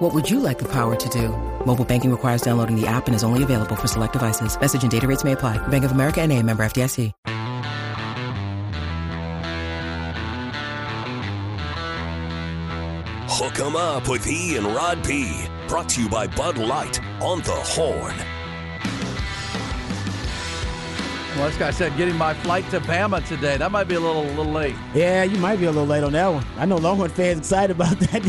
What would you like the power to do? Mobile banking requires downloading the app and is only available for select devices. Message and data rates may apply. Bank of America and a member FDIC. Hook 'em up with E and Rod B. Brought to you by Bud Light on the Horn. Well, this guy said getting my flight to Bama today. That might be a little little late. Yeah, you might be a little late on that one. I know Longhorn fans excited about that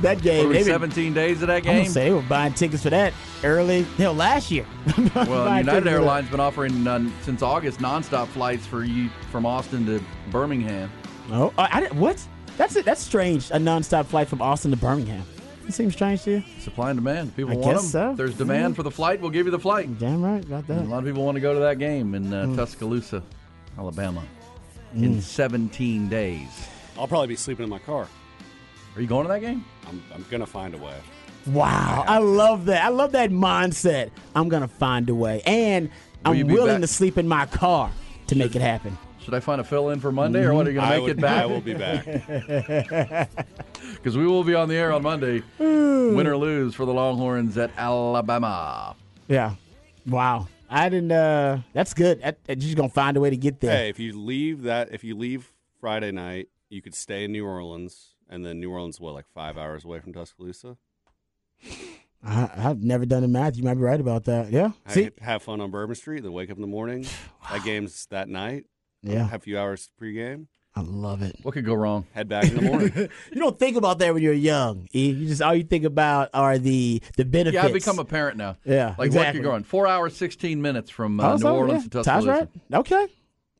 that game. What are we, They been- 17 days of that I'm game? gonna say they were buying tickets for that early. Hell, last year. Well, United. Airlines been offering uh, since August nonstop flights for you from Austin to Birmingham. Oh, I, I what? That's it. That's strange. A nonstop flight from Austin to Birmingham. It seems strange to you. Supply and demand. People I want guess them. so. There's demand for the flight. We'll give you the flight. Damn right about And a lot of people want to go to that game in Mm. uh, Tuscaloosa, Alabama, in 17 days. I'll probably be sleeping in my car. Are you going to that game? I'm, I'm gonna find a way. Wow, I love that. I love that mindset. I'm gonna find a way, and Will I'm willing back- to sleep in my car to make it happen. Should I find a fill in for Monday, or what? Are you going to make would- it back? I will be back. Because we will be on the air on Monday, win or lose for the Longhorns at Alabama. Yeah. Wow. I didn't. uh That's good. That, that you're just gonna find a way to get there. hey, if you leave that, if you leave Friday night, you could stay in New Orleans, and then New Orleans, what, like five hours away from Tuscaloosa? I, I've never done the math. You might be right about that. Yeah. Ha- See. have fun on Bourbon Street, then wake up in the morning. That game's that night. Yeah. Have a few hours pregame. I love it. What could go wrong? Head back in the morning. You don't think about that when you're young. E. You just all you think about are the the benefits. Yeah, I've become a parent now. Yeah, Like what exactly. could go on? Four hours, 16 minutes from uh, New so, Orleans yeah. to Ty's Tuscaloosa. right. Okay.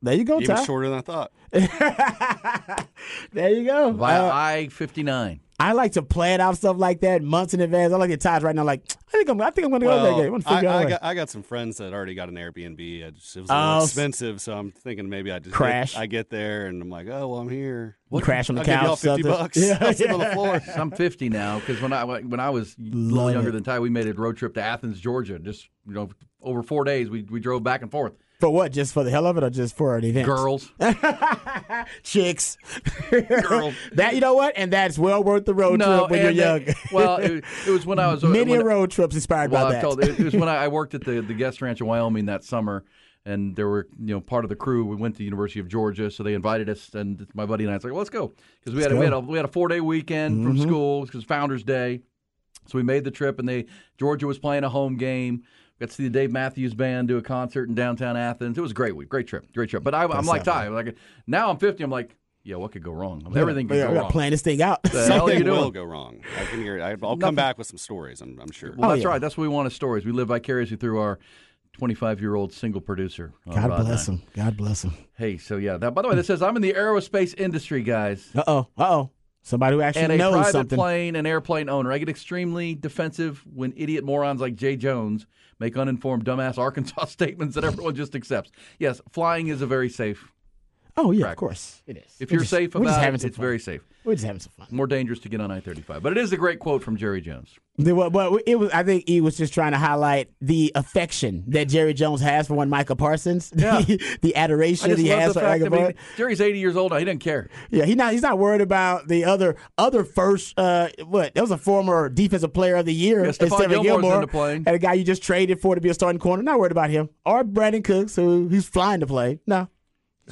There you go, Even Ty. shorter than I thought. there you go. Via Uh, I 59. I like to plan out stuff like that months in advance. I like the Ty's right now. Like I think I'm. I think I'm going to go to that game. I'm going to I, out. a I got, I got some friends that already got an Airbnb. I just, it was a Oh, little s- expensive, so I'm thinking maybe I just Crash. Get, I get there and I'm like, oh, well, I'm here. You crash on the I'll give couch. y'all fifty something. bucks. Yeah, I'll sit on the yeah. floor. I'm 50 now because when I when I was a little younger it. than Ty, we made a road trip to Athens, Georgia. Just you know, over four days, we we drove back and forth. For what? Just for the hell of it, or just for an event? Girls, chicks, Girl. that you know what? And that's well worth the road trip when you're young. well, it, it was when I was uh, Many when, road trips inspired Well, by that. told it, it was when I, I worked at the the guest ranch in Wyoming that summer, and there were you know part of the crew. We went to the University of Georgia, so they invited us, and my buddy and I was like, well, "Let's go," because we had a, we had a we had a four day weekend from mm-hmm. school because Founder's Day, so we made the trip, and they Georgia was playing a home game. Got to see the Dave Matthews Band do a concert in downtown Athens. It was a great week, great trip, great trip. But I, I'm like Ty, like now I'm 50. I'm like, yeah, what could go wrong? Everything could we go wrong. plan this thing out. The hell you Something will go wrong. I can hear. It. I'll Nothing. come back with some stories. I'm, I'm sure. Well, Oh, that's yeah. right. That's what we want as stories. We live vicariously through our 25 year old single producer. uh, God Rod bless Nine. him. God bless him. Hey, so yeah. That, by the way, that says I'm in the aerospace industry, guys. Uh oh. Uh oh. Somebody who actually And a knows private something. plane and airplane owner. I get extremely defensive when idiot morons like Jay Jones make uninformed, dumbass Arkansas statements that everyone just accepts. Yes, flying is a very safe. Oh yeah, of course it is. If We're you're just- safe about it, it's fun. very safe. We're just having some fun. More dangerous to get on I-35, but it is a great quote from Jerry Jones. Well, well, it was. I think he was just trying to highlight the affection that Jerry Jones has for one Micah Parsons. Yeah. the, the adoration just he has for fact. I Micah Parsons. Jerry's 80 years old. now. He doesn't care. Yeah, he's not. He's not worried about the other other first. Uh, what? That was a former defensive player of the year. Yeah, Stephon Stephon Gilmore's Gilmore, in the plane. and a guy you just traded for to be a starting corner. Not worried about him or Brandin Cooks, who who's flying to play. No,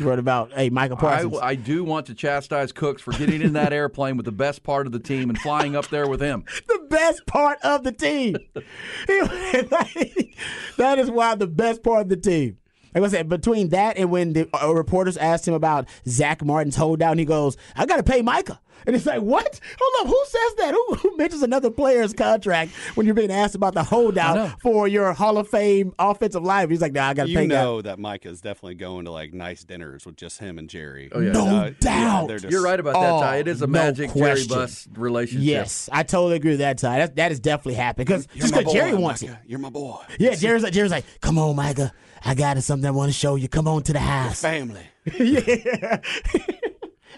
worried about hey Michael I, Parsons. I do want to chastise Cooks for getting in that airplane with the best part of the team and flying up there with him. the best part of the team. that is why the best part of the team. Like I said, between that and when the uh, reporters asked him about Zack Martin's holdout, he goes, "I got to pay Micah." And it's like, what? Hold up, who says that? Who, who mentions another player's contract when you're being asked about the holdout for your Hall of Fame offensive line? He's like, nah, I got to pay You know that Mike is definitely going to like nice dinners with just him and Jerry. Oh, yeah. No Uh, doubt. they're just- You're right about that, Oh, Ty. It is a no magic Jerry question. Buss relationship. Yes, I totally agree with that, Ty. That, that is definitely happening because You're just my because Jerry boy, wants it. Micah. You're my boy. Yeah, Jerry's like, Jerry's like, come on, Micah. I got something I want to show you. Come on to the house. Family. yeah.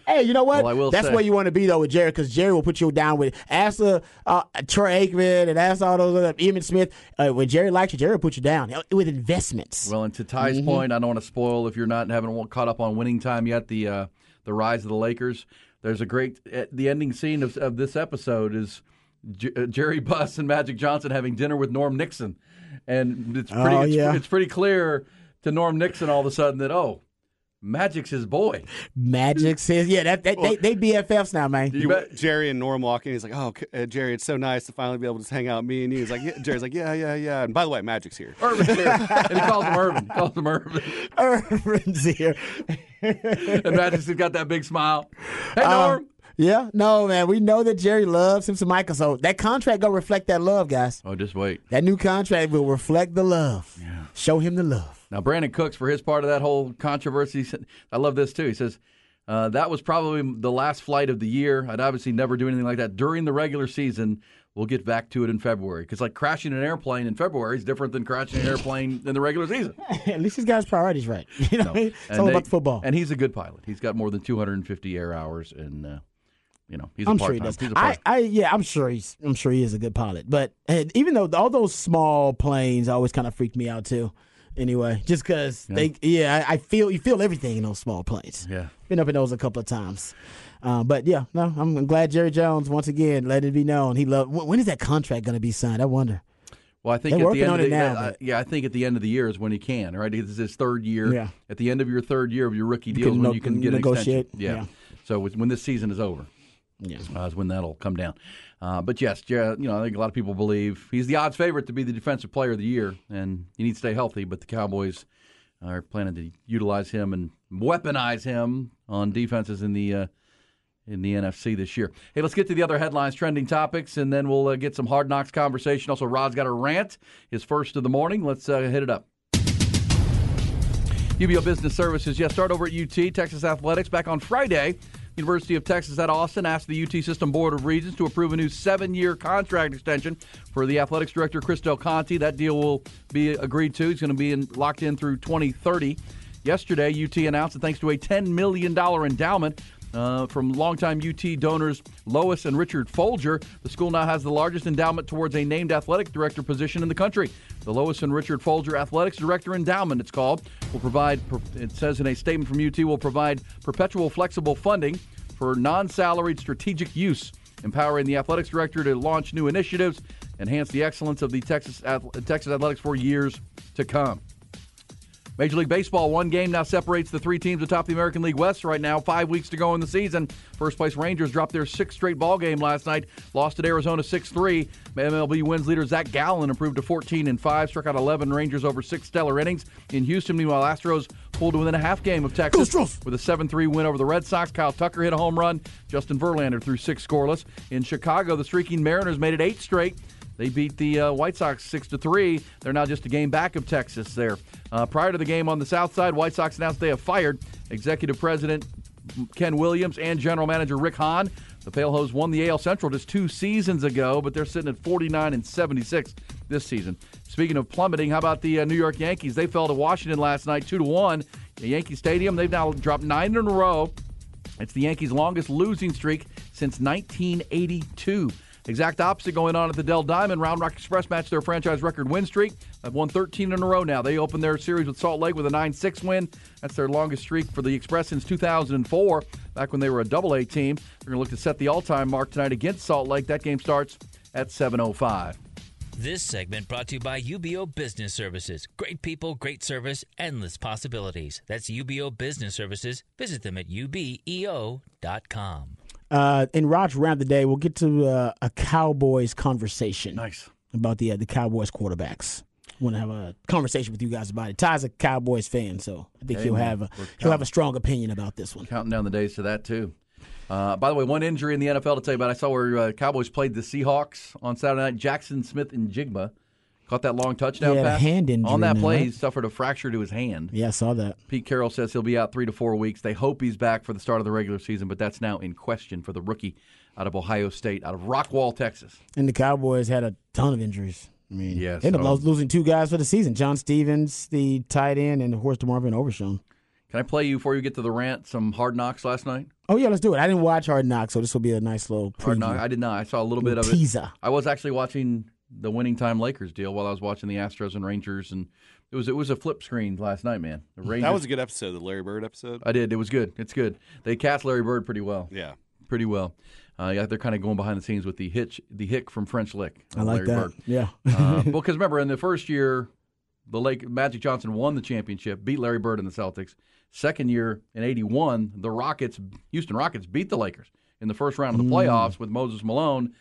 Hey, you know what? Well, I will That's say- where you want to be though with Jerry, because Jerry will put you down with ask uh, uh, Troy Aikman and ask all those other Emmitt Smith. Uh, when Jerry likes you, Jerry will put you down with investments. Well, and to Ty's Mm-hmm. point, I don't want to spoil if you're not haven't caught up on winning time yet. The uh, the rise of the Lakers. There's a great uh, the ending scene of, of this episode is J- uh, Jerry Buss and Magic Johnson having dinner with Norm Nixon, and it's pretty Oh, it's, yeah. it's pretty clear to Norm Nixon all of a sudden that oh, Magic's his boy. Magic says, yeah, that, that they they BFFs now, man. You You- Jerry and Norm walking. He's like, "Oh, uh, Jerry, it's so nice to finally be able to just hang out, me and you." He's like, yeah. "Jerry's like, yeah, yeah, yeah." And by the way, Magic's here. Irvin's here, and he calls him Irvin. He calls him Irvin, Irvin's here. and Magic's got that big smile. Hey Um, Norm. yeah, no, man. We know that Jerry loves him some Michael, so that contract gonna reflect that love, guys. oh, just wait. That new contract will reflect the love. Show him the love. Now, Brandin Cooks, for his part of that whole controversy, said- I love this too. He says, uh, that was probably the last flight of the year. I'd obviously never do anything like that during the regular season. We'll get back to it in February. Because, like, crashing an airplane in February is different than crashing an airplane in the regular season. At least he's got his priorities right. You know, mean? it's And all they- about the football. And he's a good pilot. He's got more than 250 air hours, and, uh, you know, he's a I'm part sure he does. I, I, yeah, I'm sure he's. I'm sure he is a good pilot. But even though all those small planes always kind of freak me out too. Anyway, just because they, yeah, I, I feel you feel everything in those small planes. Yeah. been up in those a couple of times. Uh, but yeah, no, I'm, glad Jerry Jones once again let it be known he loved. When, when is that contract going to be signed? I wonder. Well, I think They're at the end of the now, uh, but- yeah, I think at the end of the year is when he can. Right, this is his third year. Yeah. At the end of your third year of your rookie deal when no- you can get an negotiate. extension. Yeah. So when this season is over. Yeah. uh, is when that'll come down. Uh, but yes, you know, I think a lot of people believe he's the odds favorite to be the defensive player of the year, and he needs to stay healthy. But the Cowboys are planning to utilize him and weaponize him on defenses in the uh, in the NFC this year. Hey, let's get to the other headlines, trending topics, and then we'll uh, get some hard knocks conversation. Also, Rod's got a rant, his first of the morning. Let's uh, hit it up. UBEO Business Services, yes, start over at UT, Texas Athletics. Back on Friday, University of Texas at Austin asked the UT System Board of Regents to approve a new seven year contract extension for the athletics director, Chris Del Conte. That deal will be agreed to. He's going to be in, locked in through 2030. Yesterday, UT announced that thanks to a $10 million endowment, uh, from longtime UT donors Lois and Richard Folger. The school now has the largest endowment towards a named athletic director position in the country. The Lois and Richard Folger Athletics Director Endowment, it's called, will provide, it says in a statement from UT, will provide perpetual flexible funding for non salaried strategic use, empowering the athletics director to launch new initiatives, enhance the excellence of the Texas, Texas athletics for years to come. Major League Baseball, one game now separates the three teams atop the American League West right now. Five weeks to go in the season. First place Rangers dropped their sixth straight ball game last night, lost at Arizona 6 3. MLB wins leader Zac Gallen improved to 14 and 5, struck out 11 Rangers over six stellar innings. In Houston, meanwhile, Astros pulled to within a half game of Texas with a 7 3 win over the Red Sox. Kyle Tucker hit a home run. Justin Verlander threw six scoreless. In Chicago, the streaking Mariners made it eight straight. They beat the uh, White Sox six to three. They're now just a game back of Texas. There. Uh, prior to the game on the South Side, White Sox announced they have fired executive president Ken Williams and general manager Rick Hahn. The Pale Hose won the AL Central just two seasons ago, but they're sitting at 49 and 76 this season. Speaking of plummeting, how about the uh, New York Yankees? They fell to Washington last night, two to one. At Yankee Stadium, they've now dropped nine in a row. It's the Yankees' longest losing streak since 1982. Exact opposite going on at the Dell Diamond. Round Rock Express matched their franchise record win streak. They've won 13 in a row now. They opened their series with Salt Lake with a 9 6 win. That's their longest streak for the Express since 2004, back when they were a double A team. They're going to look to set the all time mark tonight against Salt Lake. That game starts at 7.05. This segment brought to you by UBEO Business Services. Great people, great service, endless possibilities. That's UBEO Business Services. Visit them at ubeo.com. Uh, in Raj around the day, we'll get to uh, a Cowboys conversation. Nice. About the uh, the Cowboys quarterbacks. Want to have a conversation with you guys about it. Ty's a Cowboys fan, so I think he'll have a, we're he'll have a strong opinion about this one. Counting down the days to that, too. Uh, by the way, one injury in the NFL to tell you about. I saw where uh, Cowboys played the Seahawks on Saturday night. Jaxon Smith-Njigba caught that long touchdown a pass. hand injury on that now, play. right? He suffered a fracture to his hand. Yeah, I saw that. Pete Carroll says he'll be out three to four weeks. They hope he's back for the start of the regular season, but that's now in question for the rookie out of Ohio State, out of Rockwall, Texas. And the Cowboys had a ton of injuries. I mean, Yes, they ended so- lo- losing two guys for the season: John Stephens, the tight end, and of course DeMarvin Overshown. Can I play you before you get to the rant? Some hard knocks last night. Oh yeah, let's do it. I didn't watch Hard Knocks, so this will be a nice little preview. Hard knock. I did not. I saw a little bit of it. teaser. I was actually watching the winning time Lakers deal while I was watching the Astros and Rangers, and it was it was a flip screen last night, man. The Rangers. That was a good episode, the Larry Bird episode. I did. It was good. It's good. They cast Larry Bird pretty well. Yeah. Pretty well. Uh, yeah, they're kind of going behind the scenes with the hitch, the hick from French Lick. I like Larry that. Bird. Yeah. Uh, well, because remember, in the first year, the Lake Magic Johnson won the championship, beat Larry Bird and the Celtics. Second year in '81, the Rockets, Houston Rockets, beat the Lakers in the first round of Mm. the playoffs with Moses Malone,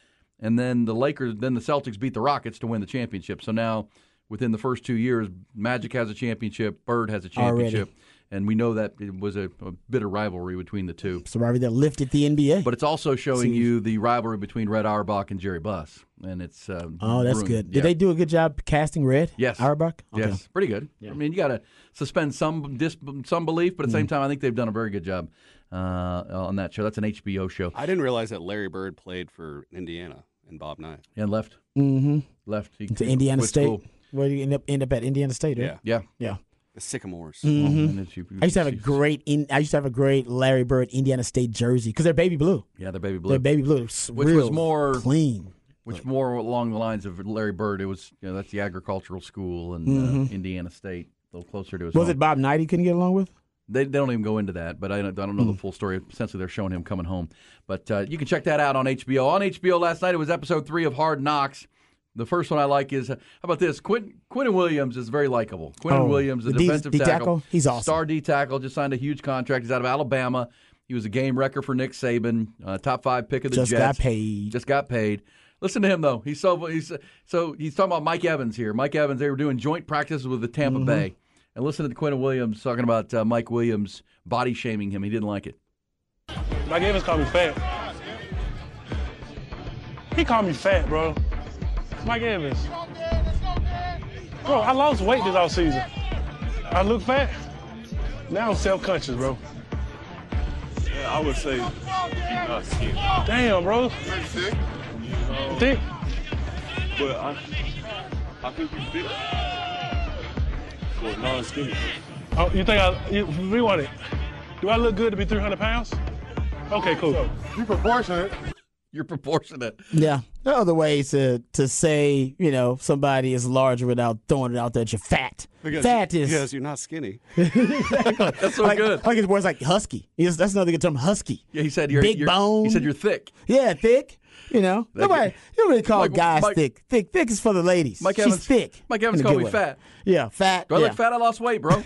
and then the Lakers, then the Celtics beat the Rockets to win the championship. So now, within the first two years, Magic has a championship, Bird has a Already. championship, and we know that it was a, a bitter rivalry between the two. so Robbie, that lifted the NBA. But it's also showing you the rivalry between Red Auerbach and Jerry Buss, and it's uh, oh, that's ruined- good. Did yeah. they do a good job casting Red? Yes. Auerbach. Okay. Yes, pretty good. I mean, you got to suspend some dis- some belief, but at the Mm. same time, I think they've done a very good job uh, on that show. That's an HBO show. I didn't realize that Larry Bird played for Indiana and Bob Knight. And left, Mm-hmm. left he, To Indiana quit State. school. Where you end up? End up at Indiana State, right? Yeah. Yeah, Yeah. The Sycamores. Well, and then she- Mm-hmm. I used to have a great. In, I used to have a great Larry Bird Indiana State jersey because they're baby blue. yeah, they're baby blue, They're baby blue, It's Which real was more- clean. which more along the lines of Larry Bird. It was you know that's the agricultural school in uh, Indiana State, a little closer to his. Mm-hmm. Was home. it Bob Knight he couldn't get along with? They, they don't even go into that, but I don't, I don't know Hmm. the full story. Essentially, they're showing him coming home. But uh, you can check that out on HBO. On HBO last night, it was episode three of Hard Knocks. The first one I like is how about this? Quinn Quinnen Williams is very likable. Quinnen Oh, Williams, the, the D- defensive D tackle, tackle? He's awesome. Star D tackle, just signed a huge contract. He's out of Alabama. He was a game wrecker for Nick Saban, uh, top five pick of the Just Jets. Just got paid. Just got paid. Listen to him though. He's so he's so he's talking about Mike Evans here. Mike Evans. They were doing joint practices with the Tampa Mm-hmm. Bay, and listen to Quinnen Williams talking about uh, Mike Williams body shaming him. He didn't like it. Mike Evans called me fat. He called me fat, bro. It's Mike Evans. Bro, I lost weight this offseason. I look fat. Now I'm self-conscious, bro. Yeah, I would say you're skinny, Damn, bro. sick, You think? but I, I think you fit for non-skinny. Oh, you think I you, rewind it? Do I look good to be 300 pounds? Okay, cool. You're proportionate. You're proportionate. Yeah. There are other ways to to say, you know, somebody is larger without throwing it out that you're fat. Because, fat is because you're not skinny. That's so like, good. like his words like husky. Yes, that's another good term, husky. Yeah, he said you're Big you're, bone. He said you're thick. Yeah, thick. You know, That nobody guy- you really call Mike- guys Mike- thick. Thick, thick is for the ladies. Mike She's Evans- thick. Mike Evans called me way. fat. Yeah, fat. Do I yeah. look fat? I lost weight, bro.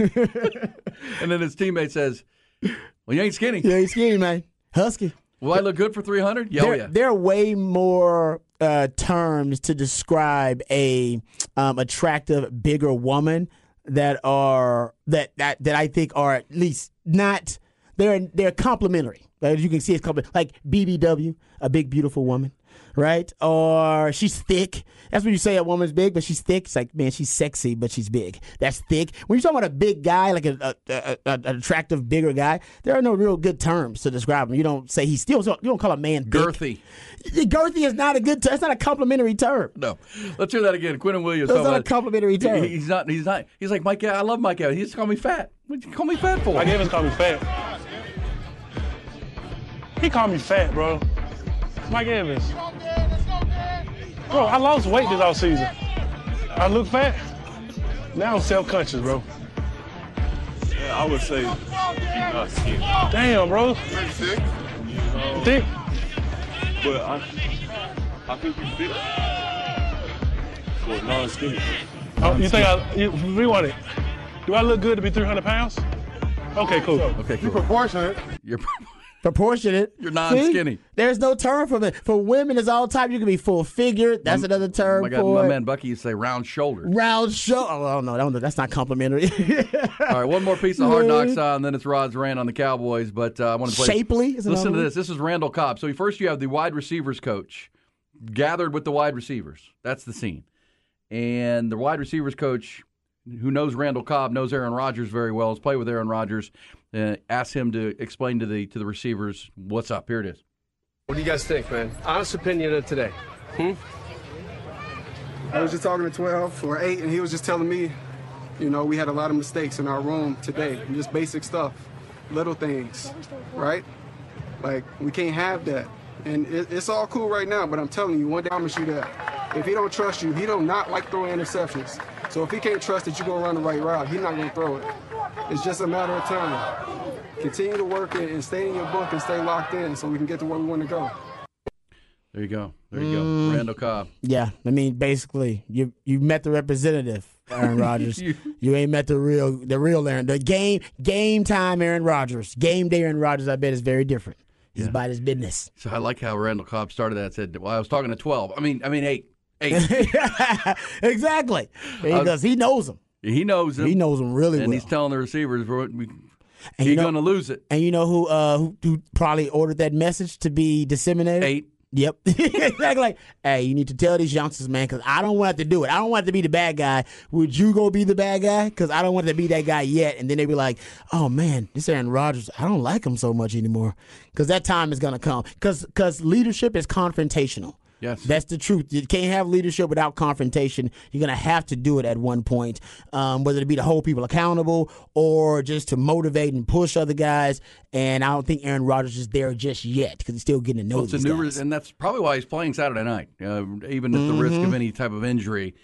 and then his teammate says, "Well, you ain't skinny. You ain't skinny, man. Husky. Will I look good for 300? Yeah, oh, there, yeah. there are way more uh, terms to describe a um, attractive, bigger woman that are that that that I think are at least not they're they're complimentary. As you can see, it's compliment like BBW, a big beautiful woman, right? Or she's thick. That's when you say a woman's big, but she's thick. It's like man, she's sexy, but she's big. That's thick. When you're talking about a big guy, like a, a, a, a an attractive, bigger guy, there are no real good terms to describe him. You don't say he's still. You don't call a man thick. Girthy. Girthy is not a good. term. It's not a complimentary term. No, let's hear that again. Quinnen Williams. That's not a about- complimentary term. He- He's not. He's not. He's like Mike. I love Mike. Evans. He just called me fat. What you call me fat for? Mike Evans called me fat. He called me fat, bro. It's Mike Evans. Bro, I lost weight this offseason. I look fat. Now I'm self-conscious, bro. Yeah, I would say you're not skinny, Damn, bro. sick, You think? but I, I think you fit for non-skinny. Oh, you think I you, rewind it? Do I look good to be 300 pounds? Okay, cool. Okay, cool. You're proportionate. You're proportionate. You're non-skinny. See? There's no term for it. For women, it's all type. You can be full figured. That's another term my, God, for my it. man Bucky used to say round shoulders. Round show. Oh no, no, that's not complimentary. All right, one more piece of hard knocks on, and then it's Rod's rant on the Cowboys. But uh, I want to play. Shapely is Listen to this. This is Randall Cobb. So first you have the wide receivers coach gathered with the wide receivers. That's the scene, and the wide receivers coach, who knows Randall Cobb, knows Aaron Rodgers very well, has played with Aaron Rodgers. Uh, asked him to explain to the to the receivers what's up. Here it is. What do you guys think, man? Honest opinion of today. Hmm? I was just talking to 12 or 8, and he was just telling me, you know, we had a lot of mistakes in our room today. Just basic stuff, little things, right? Like, we can't have that. And it, it's all cool right now, but I'm telling you, one day I promise you that. If he don't trust you, he don't not like throwing interceptions. So if he can't trust that you're going to run the right route, he's not going to throw it. It's just a matter of time. Continue to work it and stay in your book and stay locked in so we can get to where we want to go. There you go. There you Mm. go. Randall Cobb. Yeah, I mean, basically, you you met the representative, Aaron Rodgers. You- you, ain't met the real the real Aaron. The game game time, Aaron Rodgers. Game day, Aaron Rodgers. I bet is very different. He's about his business. So I like how Randall Cobb started that. Said, "Well, I was talking to twelve. I mean, I mean eight. Eight. exactly, because he knows them. he knows him. He knows them really and well. he's telling the receivers, "We're- And know- going to lose it." and you know who uh who, who probably ordered that message to be disseminated? Eight. Yep. exactly. Like, hey, you need to tell these youngsters, man, because I don't want to do it. I don't want to be the bad guy. Would you go be the bad guy? Because I don't want to be that guy yet. And then they be like, oh man, this Aaron Rodgers, I don't like him so much anymore. Because that time is gonna come. Because because leadership is confrontational. Yes. That's the truth. You can't have leadership without confrontation. You're going to have to do it at one point, um, whether it be to hold people accountable or just to motivate and push other guys. And I don't think Aaron Rodgers is there just yet because he's still getting to know Well, it's a new, guys. and that's probably why he's playing Saturday night, uh, even at the risk Mm-hmm. of any type of injury.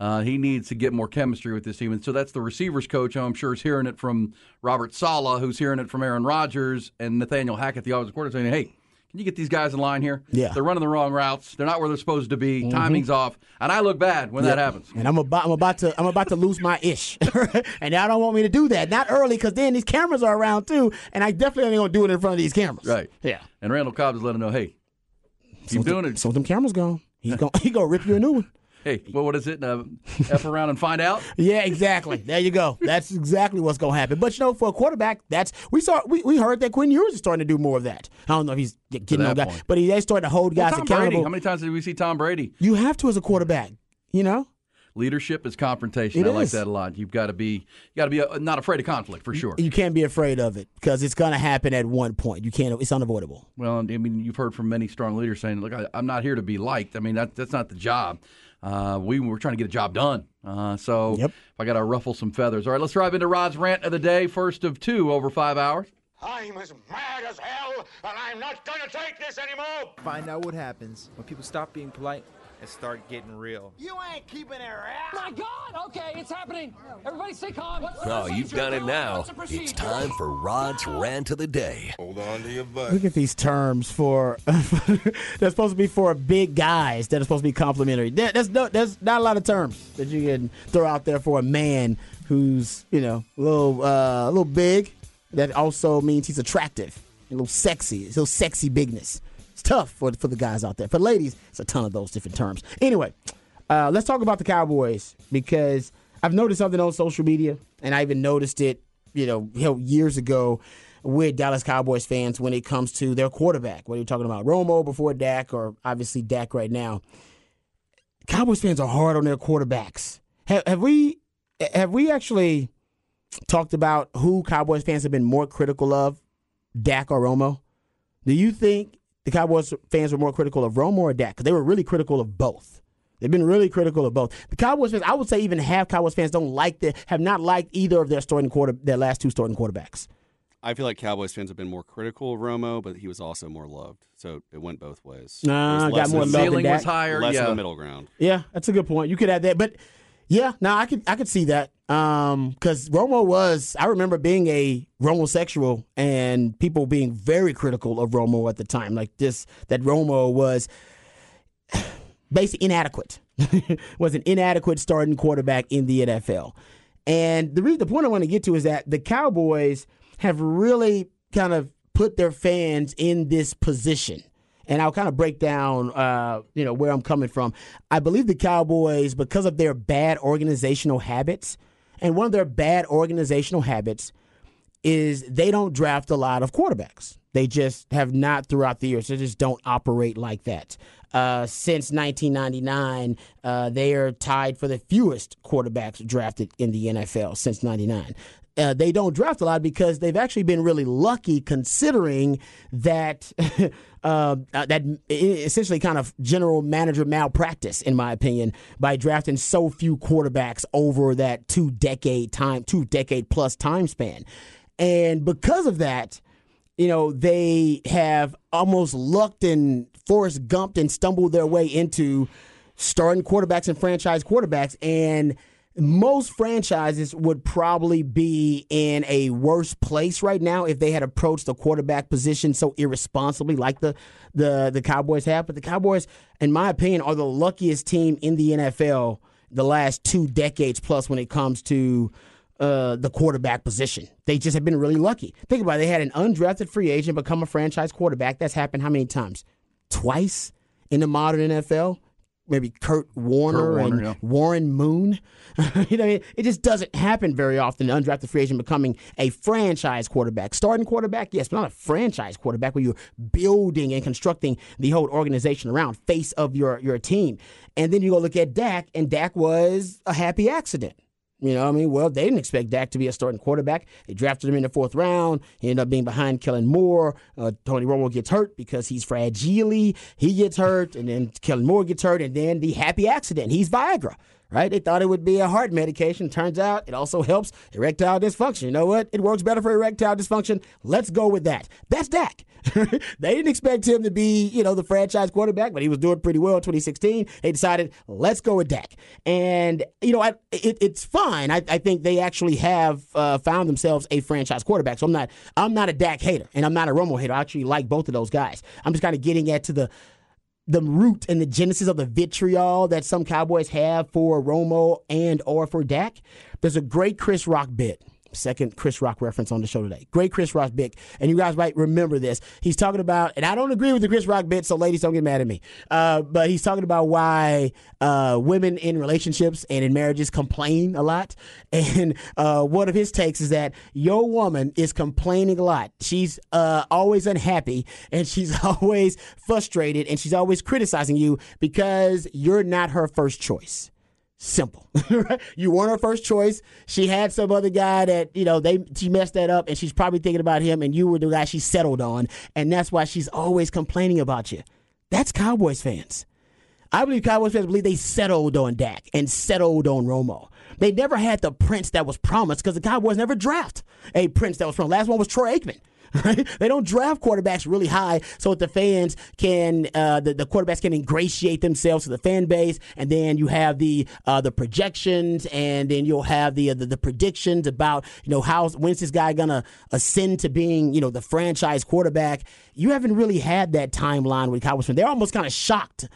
Uh, he needs to get more chemistry with this team, and so that's the receivers coach. I'm sure is hearing it from Robert Saleh, who's hearing it from Aaron Rodgers and Nathaniel Hackett, the offensive coordinator, saying, "Hey, can you get these guys in line here? Yeah. Mm-hmm. they're running the wrong routes. They're not where they're supposed to be. Timing's off, and I look bad when that happens." And I'm about, I'm about to, I'm about to lose my ish, and y'all don't want me to do that. Not early, because then these cameras are around too, and I definitely ain't gonna do it in front of these cameras. Right. Yeah. And Randall Cobb is letting know, "Hey, keep So doing them, it. So them cameras gone. He's gonna, he gonna rip you a new one. Hey, well, what is it? Uh, F around and find out." Yeah, exactly. There you go. That's exactly what's going to happen. But you know, for a quarterback, that's we saw we, we heard that Quinn Ewers is starting to do more of that. I don't know if he's getting that on guys, point. but he is starting to hold Well, guys Tom accountable. Brady. How many times did we see Tom Brady? you have to as a quarterback. You know, Leadership is confrontation. It I like is. that a lot. You've got to be, you got to be uh, not afraid of conflict for sure. you can't be afraid of it because it's going to happen at one point. You can't. It's unavoidable. Well, I mean, you've heard from many strong leaders saying, "Look, I, I'm not here to be liked. I mean, that, that's not the job. Uh, we were trying to get a job done. Uh, so Yep. if I got to ruffle some feathers. All right, let's drive into Rod's rant of the day. First of two over five hours. I'm as mad as hell, and I'm not gonna take this anymore! Find out what happens when people stop being polite and start getting real. You ain't keeping it around! My God! Okay, it's happening. Everybody stay calm. Oh, you've done it now. It's time for Rod's rant of the day. Hold on to your butt. Look at these terms for they're supposed to be for big guys that are supposed to be complimentary. There, there's no, there's not a lot of terms that you can throw out there for a man who's you know a little uh, a little big. That also means he's attractive, a little sexy, a little sexy bigness. It's tough for for the guys out there. For ladies, it's a ton of those different terms. Anyway, uh, let's talk about the Cowboys because I've noticed something on social media, and I even noticed it, you know, years ago with Dallas Cowboys fans when it comes to their quarterback. What are you talking about? Romo before Dak, or obviously Dak right now. Cowboys fans are hard on their quarterbacks. Have, have we have we actually talked about who Cowboys fans have been more critical of, Dak or Romo? Do you think the Cowboys fans were more critical of Romo or Dak? Because they were really critical of both. They've been really critical of both. The Cowboys fans, I would say, even half Cowboys fans don't like the have not liked either of their starting quarter, their last two starting quarterbacks. I feel like Cowboys fans have been more critical of Romo, but he was also more loved. So it went both ways. Nah, There was got more of- love than Ceiling was higher. Less yeah. of the middle ground. Yeah, that's a good point. You could add that, but yeah, no, I could I could see that um, because Romo was. I remember being a Romosexual and people being very critical of Romo at the time, like this that Romo was basically inadequate, was an inadequate starting quarterback in the NFL. And the reason, the point I want to get to is that the Cowboys have really kind of put their fans in this position. And I'll kind of break down, uh, you know, where I'm coming from. I believe the Cowboys, because of their bad organizational habits, and one of their bad organizational habits is they don't draft a lot of quarterbacks. They just have not throughout the years. They just don't operate like that. Uh, since 1999, uh, they are tied for the fewest quarterbacks drafted in the NFL since 99. Uh, they don't draft a lot because they've actually been really lucky considering that uh, uh that essentially kind of general manager malpractice in my opinion by drafting so few quarterbacks over that two decade time two decade plus time span and because of that you know, they have almost lucked and Forrest Gumped and stumbled their way into starting quarterbacks and franchise quarterbacks. And most franchises would probably be in a worse place right now if they had approached the quarterback position so irresponsibly like the the the Cowboys have. But the Cowboys, in my opinion, are the luckiest team in the NFL the last two decades plus when it comes to uh, the quarterback position. They just have been really lucky. Think about it. They had an undrafted free agent become a franchise quarterback. That's happened how many times? Twice in the modern NFL. Maybe Kurt Warner, Kurt Warner and yeah. Warren Moon. you know, it just doesn't happen very often. Undrafted free agent becoming a franchise quarterback, starting quarterback, yes, but not a franchise quarterback where you're building and constructing the whole organization around face of your your team. And then you go look at Dak, and Dak was a happy accident. You know, what I mean, well, they didn't expect Dak to be a starting quarterback. They drafted him in the fourth round. He ended up being behind Kellen Moore. Uh, Tony Romo gets hurt because he's fragile. He gets hurt, and then Kellen Moore gets hurt, and then the happy accident. He's Viagra right? They thought it would be a heart medication. Turns out it also helps erectile dysfunction. You know what? It works better for erectile dysfunction. Let's go with that. That's Dak. they didn't expect him to be, you know, the franchise quarterback, but he was doing pretty well in 2016. They decided, let's go with Dak. And, you know, I, it, it's fine. I, I, think they actually have uh, found themselves a franchise quarterback. So I'm not, I'm not a Dak hater, and I'm not a Romo hater. I actually like both of those guys. I'm just kind of getting at to the the root and the genesis of the vitriol that some Cowboys have for Romo and or for Dak. There's a great Chris Rock bit second Chris Rock reference on the show today. Great Chris Rock bit. And you guys might remember this. He's talking about, and I don't agree with the Chris Rock bit, so ladies don't get mad at me. Uh, but he's talking about why uh, women in relationships and in marriages complain a lot. And uh, one of his takes is that your woman is complaining a lot. She's uh, always unhappy and she's always frustrated and she's always criticizing you because you're not her first choice. Simple. you weren't her first choice. She had some other guy that, you know, they she messed that up and she's probably thinking about him and you were the guy she settled on. And that's why she's always complaining about you. That's Cowboys fans. I believe Cowboys fans believe they settled on Dak and settled on Romo. They never had the prince that was promised because the Cowboys never draft a prince that was promised. Last one was Troy Aikman. right? They don't draft quarterbacks really high so that the fans can, uh, the, the quarterbacks can ingratiate themselves to the fan base, and then you have the uh, the projections, and then you'll have the, uh, the, the predictions about you know how when's this guy gonna ascend to being you know the franchise quarterback. You haven't really had that timeline with Cowboys. They're almost kind of shocked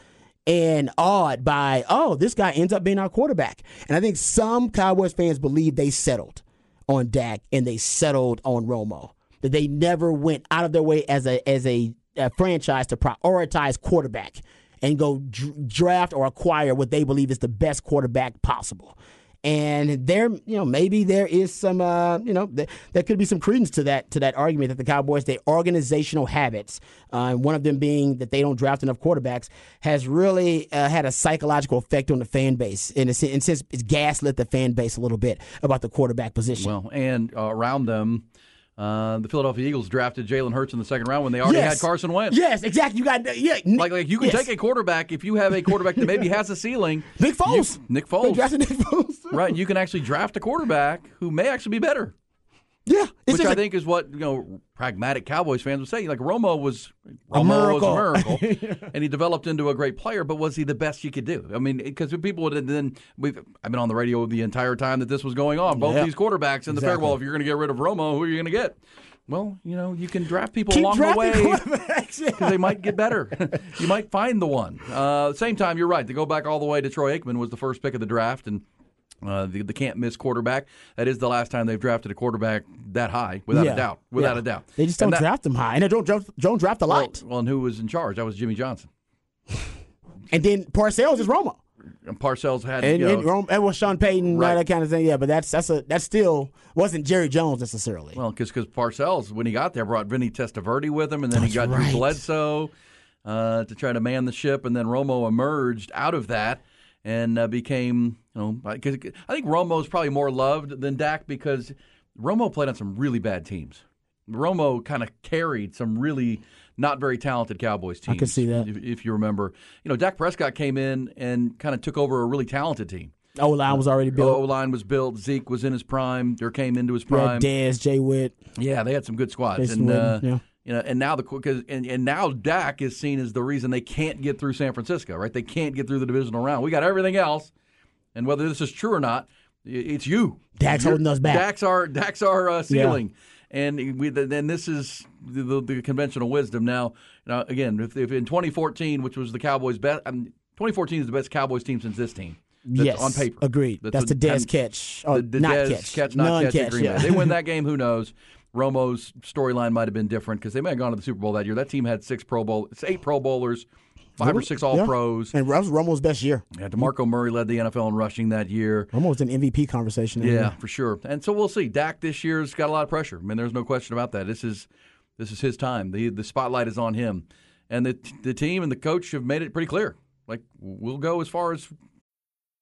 and awed by, oh, this guy ends up being our quarterback. And I think some Cowboys fans believe they settled on Dak and they settled on Romo that they never went out of their way as a as a, a franchise to prioritize quarterback and go dr- draft or acquire what they believe is the best quarterback possible. And there, you know, maybe there is some, uh, you know, th- there could be some credence to that to that argument that the Cowboys, their organizational habits, uh, one of them being that they don't draft enough quarterbacks, has really uh, had a psychological effect on the fan base. and, a, in a sense, it's gaslit the fan base a little bit about the quarterback position. Well, and around them uh, the Philadelphia Eagles drafted Jalen Hurts in the second round when they already yes. had Carson Wentz. Yes, exactly. You got yeah. Like, like you can yes. take a quarterback if you have a quarterback that maybe has a ceiling. Nick Foles. You, Nick Foles. They drafted Nick Foles. right. You can actually draft a quarterback who may actually be better. Yeah, which I think is what you know pragmatic Cowboys fans would say. Like Romo was Romo a miracle. was a miracle, and he developed into a great player. But was he the best you could do? I mean, because people would then we've I've been on the radio the entire time that this was going on. Both these quarterbacks in the exactly. fair. Well, if you're going to get rid of Romo, who are you going to get? Well, you know, you can draft people Keep along the way because yeah. they might get better. you might find the one. Uh, same time, you're right. To go back all the way to Troy Aikman was the first pick of the draft, and Uh, the, the can't miss quarterback. That is the last time they've drafted a quarterback that high, without Yeah. a doubt. Without Yeah. a doubt. They just don't that- draft them high, and they don't don't draft a Well, lot. well, and who was in charge? That was Jimmy Johnson. And then Parcells is Romo. And Parcells had And, you know, and, Rome, and was Sean Payton, right. that kind of thing. Yeah, but that's that's a that still wasn't Jerry Jones necessarily. Well, because because Parcells, when he got there, brought Vinny Testaverde with him, and then he That's got Drew right. Bledsoe uh, to try to man the ship, and then Romo emerged out of that and uh, became, you know, I think Romo is probably more loved than Dak because Romo played on some really bad teams. Romo kind of carried some really not very talented Cowboys teams. I could see that. If, if you remember, you know, Dak Prescott came in and kind of took over a really talented team. O line was already built. O line was built. Zeke was in his prime. There came into his prime. Dez, Jay Witt. Yeah, they had some good squads, Jason and uh, yeah. You know, and now the because and, and now Dak is seen as the reason they can't get through San Francisco, right? They can't get through the divisional round. We got everything else, and whether this is true or not, it's you. Dak's You're- holding us back. Dak's our Dak's our uh, ceiling, and we then this is the, the, the conventional wisdom. Now, now again, if, if in 2014, which was the Cowboys' best, I mean, 2014 is the best Cowboys team since this team. That's yes, on paper. Agreed. That's, what- the Dez catch. Or the, the not Dez catch. not Non-catch, catch agreement. yeah. They win that game. Who knows? Romo's storyline might have been different because they may have gone to the Super Bowl that year. That team had six Pro Bowl, it's eight Pro Bowlers, five or six All Yeah. Pros. And that was Romo's best year. Yeah, DeMarco Murray led the NFL in rushing that year. Romo was in MVP conversation. Yeah, year. for sure. And so we'll see. Dak this year's got a lot of pressure. I mean, there's no question about that. This is this is his time. the The spotlight is on him, and the the team and the coach have made it pretty clear. Like we'll go as far as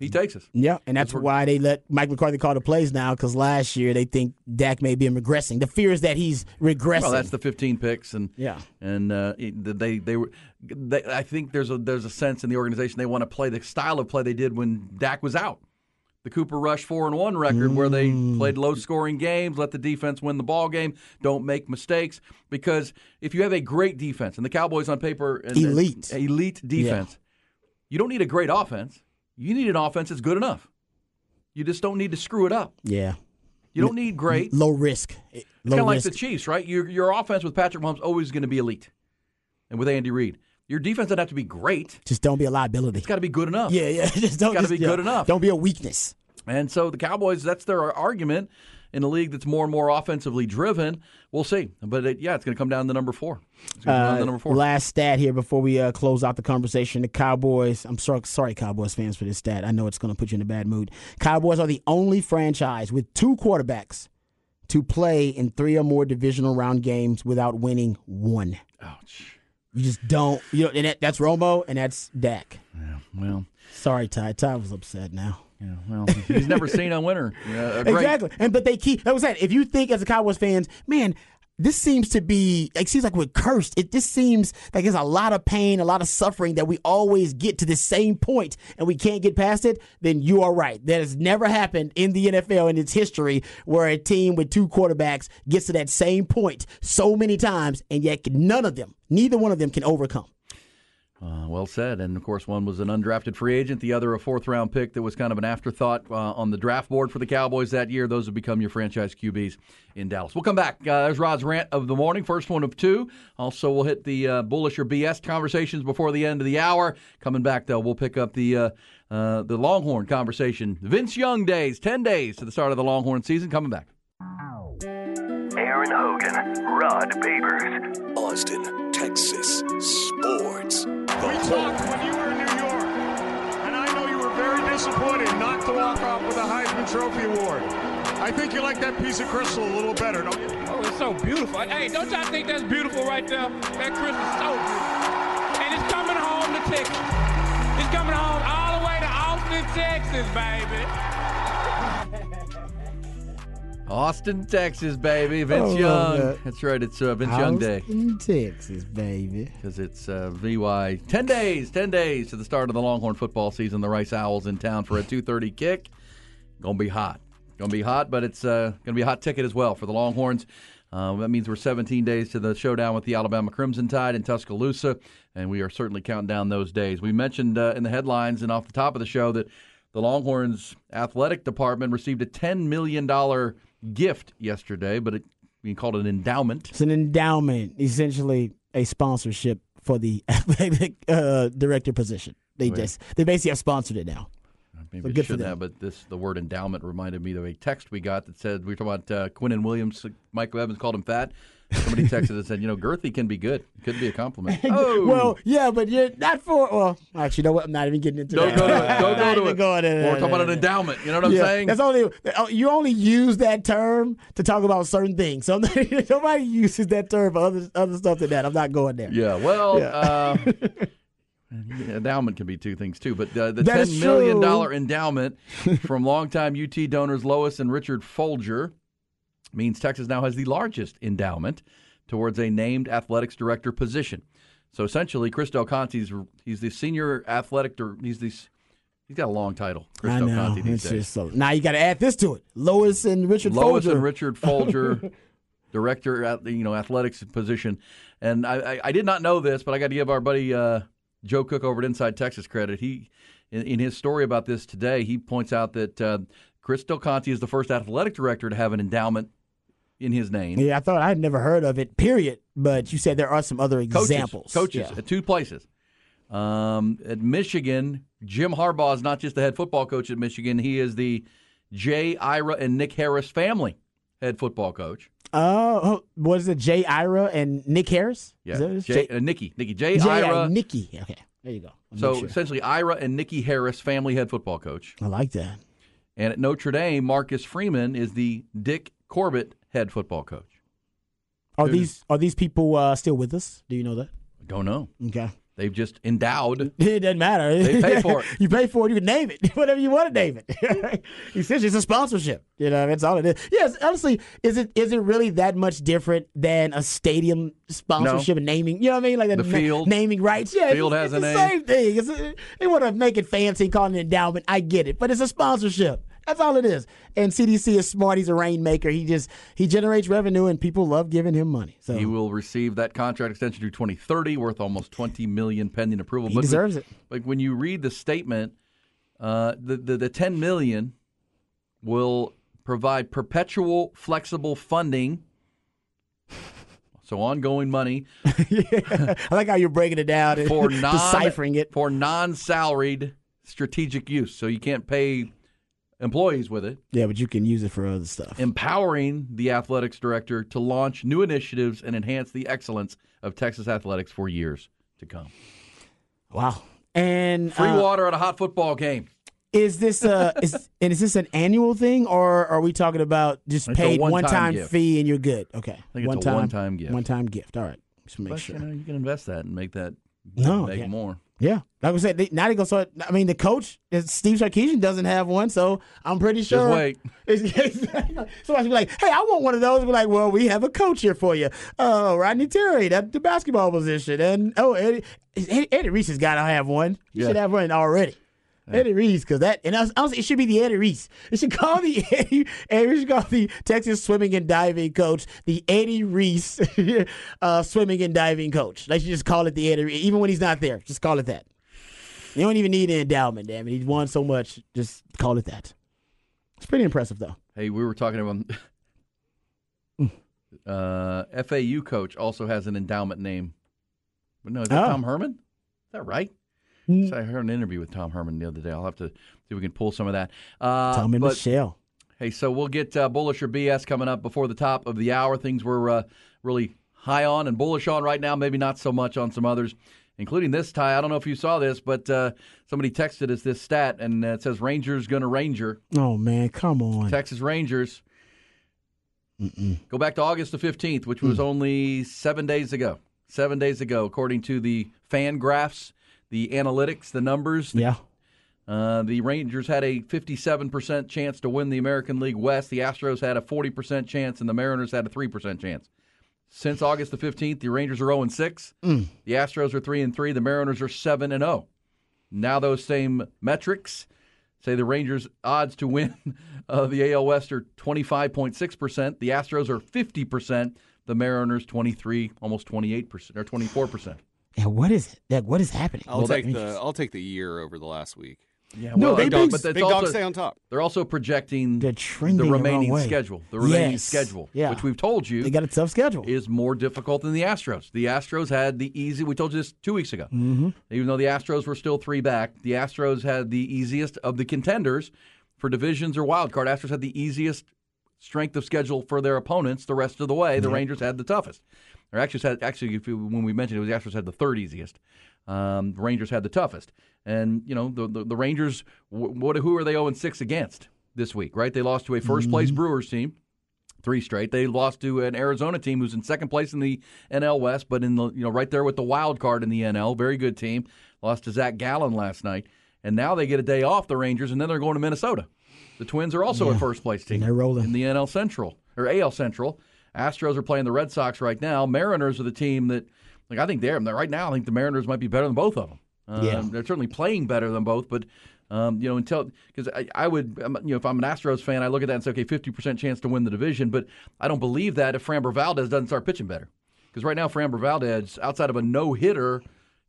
He takes us. Yeah, and that's why they let Mike McCarthy call the plays now because last year they think Dak may be regressing. The fear is that he's regressing. Well, that's the 15 picks, and Yeah. and uh, they they were. They, I think there's a there's a sense in the organization they want to play the style of play they did when Dak was out. The Cooper Rush four and one record, where they Mm. played low scoring games, let the defense win the ball game, don't make mistakes. Because if you have a great defense, and the Cowboys on paper, and, Elite. elite defense, you don't need a great offense. You need an offense that's good enough. You just don't need to screw it up. yeah, You don't need great. low risk. It's kind of like the Chiefs, right? Your your offense with Patrick Mahomes always going to be elite, and with Andy Reid, your defense doesn't have to be great. Just don't be a liability. It's got to be good enough. Yeah, yeah. Just don't. Gotta be yeah. good enough. Don't be a weakness. And so the Cowboys, that's their argument in a league that's more and more offensively driven. We'll see, but it, yeah, it's going to come down to number four. It's going to down Uh, to number four. Last stat here before we uh, close out the conversation. The Cowboys, I'm sorry, sorry, Cowboys fans, for this stat. I know it's going to put you in a bad mood. Cowboys are the only franchise with two quarterbacks to play in three or more divisional round games without winning one. Ouch. You just don't. You know, and that, that's Romo and that's Dak. Well, Sorry, Ty. Ty was upset now. Yeah, well, he's never seen a winner. Yeah, a great- Exactly. And but they keep that was that. If you think as a Cowboys fans, man, this seems to be it seems like we're cursed. It this seems like there's a lot of pain, a lot of suffering that we always get to the same point and we can't get past it, then you are right. That has never happened in the NFL in its history where a team with two quarterbacks gets to that same point so many times and yet none of them, neither one of them can overcome. Uh, well said. And of course, one was an undrafted free agent, the other a fourth round pick that was kind of an afterthought uh, on the draft board for the Cowboys that year. Those have become your franchise QBs in Dallas. We'll come back. Uh, there's Rod's rant of the morning, first one of two. Also, we'll hit the uh, bullish or BS conversations before the end of the hour. Coming back, though, we'll pick up the. Uh, uh, the Longhorn conversation. Vince Young days, 10 days to the start of the Longhorn season. Coming back. Aaron Hogan, Rod Babers, Austin, Texas Sports. The We talked when you were in New York, and I know you were very disappointed not to walk off with a Heisman Trophy award. I think you like that piece of crystal a little better, don't you? Oh, it's so beautiful. Hey, don't y'all think that's beautiful right there? That crystal's so beautiful. And it's coming home to Texas. It's coming home all the way to Austin, Texas, baby. Austin, Texas, baby. Vince love Young. that. That's right. It's uh, Vince Young Day. Austin, Texas, baby. because it's uh, VY. Ten days, ten days to the start of the Longhorn football season. The Rice Owls in town for a two thirty kick, Going to be hot. Going to be hot, but it's uh, going to be a hot ticket as well for the Longhorns. Uh, that means we're 17 days to the showdown with the Alabama Crimson Tide in Tuscaloosa, and we are certainly counting down those days. We mentioned uh, in the headlines and off the top of the show that the Longhorns athletic department received a $10 million gift yesterday, but it, we called it an endowment. It's an endowment, essentially a sponsorship for the athletic uh, director position. They Wait. just they basically have sponsored it now. Maybe So it good for shouldn't them. have, but this the word endowment reminded me of a text we got that said we were talking about uh, Quinnen Williams. Michael Evans called him fat. Somebody texted and said, "You know, girthy can be good. Could be a compliment." Oh, Well, yeah, but you're not for. Well, actually, you know what? I'm not even getting into don't that. go to it. Don't go to it. into We're talking about an endowment. You know what I'm Yeah, saying? That's only oh, you only use that term to talk about certain things. So nobody uses that term for other other stuff than that. I'm not going there. Yeah, well, Yeah. Uh, endowment can be two things too. But uh, the ten million dollar endowment from longtime UT donors Lois and Richard Folger means Texas now has the largest endowment towards a named athletics director position. So essentially, Chris Del Conte's he's the senior athletic. director. He's the he's got a long title. Chris I Del know. Conte these days. so, now you got to add this to it. Lois and Richard Lois Folger. and Richard Folger, director at the you know athletics position, and I, I, I did not know this, but I got to give our buddy uh, Joe Cook over at Inside Texas credit. He in, in his story about this today, he points out that uh, Chris Del Conte is the first athletic director to have an endowment in his name. Yeah, I thought I had never heard of it. Period. But you said there are some other Coaches, examples. coaches Yeah. at two places. Um, at Michigan, Jim Harbaugh is not just the head football coach at Michigan; he is the Jay, Ira, and Nick Harris family head football coach. Oh, what is it? Jay Ira and Nick Harris. Yeah, Is that what it is? Jay, uh, Nikki, Nikki, Jay, Jay Ira, Nikki. Okay, there you go. I'll So sure. essentially, Ira and Nikki Harris, family head football coach. I like that. And at Notre Dame, Marcus Freeman is the Dick Corbett head football coach. Are Dude. these are these people uh, still with us? Do you know that? I Don't know. Okay. They've just endowed. It doesn't matter. They pay for it. you pay for it. You can name it whatever you want to name it. Essentially, it's a sponsorship. You know, that's all it is. Yes, honestly, is it is it really that much different than a stadium sponsorship and naming? You know what I mean? Like The na- field. naming rights. Yeah, Field it's, has it's the name. same thing. A, they want to make it fancy, call it an endowment. I get it, but it's a sponsorship. That's all it is. And CDC is smart. He's a rainmaker. He just he generates revenue, and people love giving him money. So He will receive that contract extension through 2030, worth almost 20 million pending approval. He deserves it. Like when you read the statement, uh, the, the the 10 million will provide perpetual flexible funding. So ongoing money yeah. I like how you're breaking it down for non deciphering it. for non-salaried strategic use. So you can't pay employees with it. Yeah, but you can use it for other stuff. Empowering the athletics director to launch new initiatives and enhance the excellence of Texas athletics for years to come. Wow. And Free uh, water at a hot football game. Is this uh is and is this an annual thing or are we talking about just It's paid one time fee and you're good? Okay. I think it's a one-time gift. One time gift. All right. Just make But, sure. you know, you can invest that and make that No, make yeah. more. Yeah. Like I said, they, now they go start I mean the coach uh, Steve Sarkisian doesn't have one, so I'm pretty sure wait. Somebody be like, "Hey, I want one of those." Be like, "Well, we have a coach here for you. Oh, Rodney Terry, that the basketball position, and oh, Eddie, Eddie, Eddie Reese has got to have one. He Yeah. should have one already. Eddie Reese, because that and us- honestly, it should be the Eddie Reese. It should call the Eddie. Eddie should call the Texas swimming and diving coach the Eddie Reese uh, swimming and diving coach. They should just call it the Eddie, Reese, even when he's not there. Just call it that. You don't even need an endowment, damn it. He's won so much. Just call it that. It's pretty impressive, though. Hey, we were talking about uh, FAU coach also has an endowment name. But no, is that Oh. Tom Herman? Is that right? So I heard an interview with Tom Herman the other day. I'll have to see if we can pull some of that. Uh, Tom and but- Michelle. Hey, so we'll get uh, bullish or BS coming up before the top of the hour. Things we're uh, really high on and bullish on right now, maybe not so much on some others, including this tie. I don't know if you saw this, but uh, somebody texted us this stat, and uh, it says Rangers going to Ranger. Oh man, come on. Texas Rangers. Go back to August the 15th, which was only seven days ago. Seven days ago, according to the FanGraphs, the analytics, the numbers. Yeah. Uh, the Rangers had a 57% chance to win the American League West. The Astros had a 40% chance, and the Mariners had a 3% chance. Since August the 15th, the Rangers are 0 and 6. Mm. The Astros are 3 and 3. The Mariners are 7 and 0. Now those same metrics say the Rangers' odds to win uh, the AL West are 25.6%. The Astros are 50%. The Mariners 23, almost 28% or 24%. Yeah, what is it? Like, what is happening? I'll take the I'll take the year over the last week. Yeah, No, they big dogs, big- but that's big also, dogs stay on top. They're also projecting They're trending the the wrong remaining way. schedule. The remaining Yes. schedule, Yeah. which we've told you They got a tough schedule. is more difficult than the Astros. The Astros had the easy. We told you this two weeks ago. Mm-hmm. Even though the Astros were still three back, the Astros had the easiest of the contenders for divisions or wild card. Astros had the easiest strength of schedule for their opponents. The rest of the way, the Rangers had the toughest. Or actually, had actually, if you, when we mentioned it, the Astros had the third easiest. Um, the Rangers had the toughest, and you know the the, the Rangers. What who are they zero six against this week? Right, they lost to a 1st place Brewers team three straight. They lost to an Arizona team who's in second place in the NL West, but in the you know right there with the wild card in the NL. Very good team. Lost to Zac Gallen last night, and now they get a day off. The Rangers, and then they're going to Minnesota. The Twins are also a first place team. they're rolling. in the NL Central or AL Central. Astros are playing the Red Sox right now. Mariners are the team that, like I think they're right now. I think the Mariners might be better than both of them. Um, Yeah. they're certainly playing better than both, but um, you know, until because I, I would, um, you know, if I'm an Astros fan, I look at that and say, okay, 50% chance to win the division, but I don't believe that if Framber Valdez doesn't start pitching better, because right now Framber Valdez, outside of a no hitter,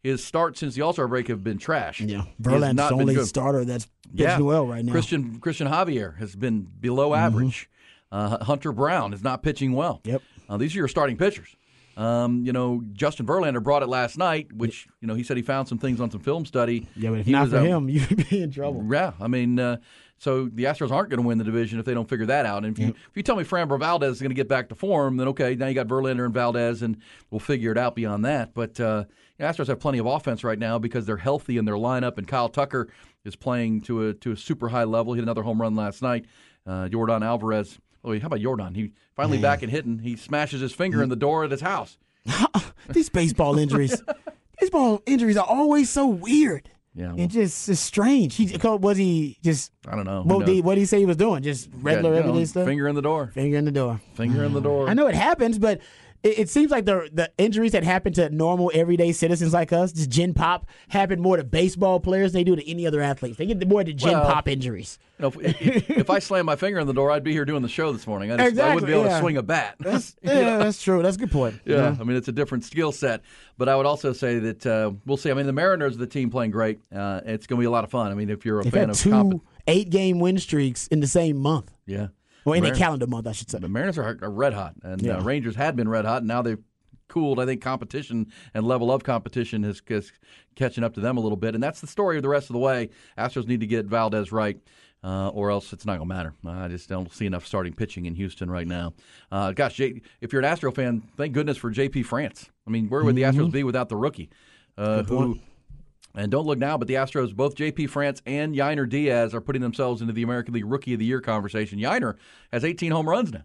his starts since the All Star break have been trash. yeah, Verlander's the only starter that's pitching well right now. Christian Cristian Javier has been below average. Uh, Hunter Brown is not pitching well. Mm-hmm. Yep. Uh, these are your starting pitchers. Um, you know, Justin Verlander brought it last night, which you know he said he found some things on some film study. yeah, but if He not was, for um, him, you'd be in trouble. yeah, I mean, uh, so the Astros aren't going to win the division if they don't figure that out. And if you, if you tell me Framber Valdez is going to get back to form, then okay, now you got Verlander and Valdez, and we'll figure it out beyond that. But uh, Astros have plenty of offense right now because they're healthy in their lineup, and Kyle Tucker is playing to a to a super high level. He hit another home run last night. Uh, Yordan Alvarez. Oh, how about Yordan? He finally back and hitting. He smashes his finger in the door at his house. These baseball injuries, baseball injuries are always so weird. Yeah, It just is strange. He was he just I don't know. What did he, what did he say he was doing? Just regular Yeah, you know, everyday stuff. Finger in the door. Finger in the door. Finger in the door. I know it happens, but it, it seems like the the injuries that happen to normal everyday citizens like us, just gen pop, happen more to baseball players than they do to any other athletes. They get more to gen Well, pop injuries. You know, if, if, if I slammed my finger in the door, I'd be here doing the show this morning. I, just, I wouldn't be able yeah. to swing a bat. That's yeah, know? that's true. That's a good point. Yeah, I mean it's a different skill set, but I would also say that uh, we'll see. I mean the Mariners, are the team playing great. Uh, it's going to be a lot of fun. I mean if you're a They've fan had of two comp- eight game win streaks in the same month. yeah, Well, in a calendar month, I should say. the Mariners are, are red hot, and Yeah. uh, Rangers had been red hot, and now they've cooled. I think competition and level of competition is, is catching up to them a little bit, and that's the story of the rest of the way. Astros need to get Valdez right. Uh, or else it's not going to matter. I just don't see enough starting pitching in Houston right now. Uh, gosh, J- if you're an Astro fan, thank goodness for J.P. France. I mean, where would the Astros be without the rookie? Uh, who and don't look now, but the Astros, both J.P. France and Yainer Diaz, are putting themselves into the American League Rookie of the Year conversation. Yainer has 18 home runs now.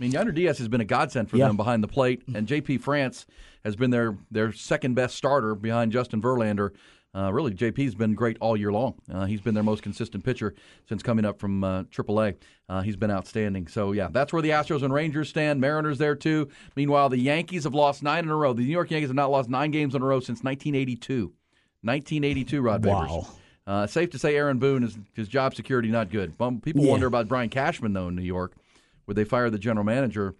I mean, Yainer Diaz has been a godsend for Yeah. them behind the plate, and J.P. France has been their their second best starter behind Justin Verlander. Uh, really, JP's been great all year long. Uh, he's been their most consistent pitcher since coming up from uh, AAA. Uh, he's been outstanding. So, yeah, that's where the Astros and Rangers stand. Mariners there, too. Meanwhile, the Yankees have lost nine in a row. The New York Yankees have not lost nine games in a row since 1982. 1982, Rod Wow. Babers. Uh, safe to say Aaron Boone is his job security not good. People Yeah. wonder about Brian Cashman though in New York, where they fired the general manager.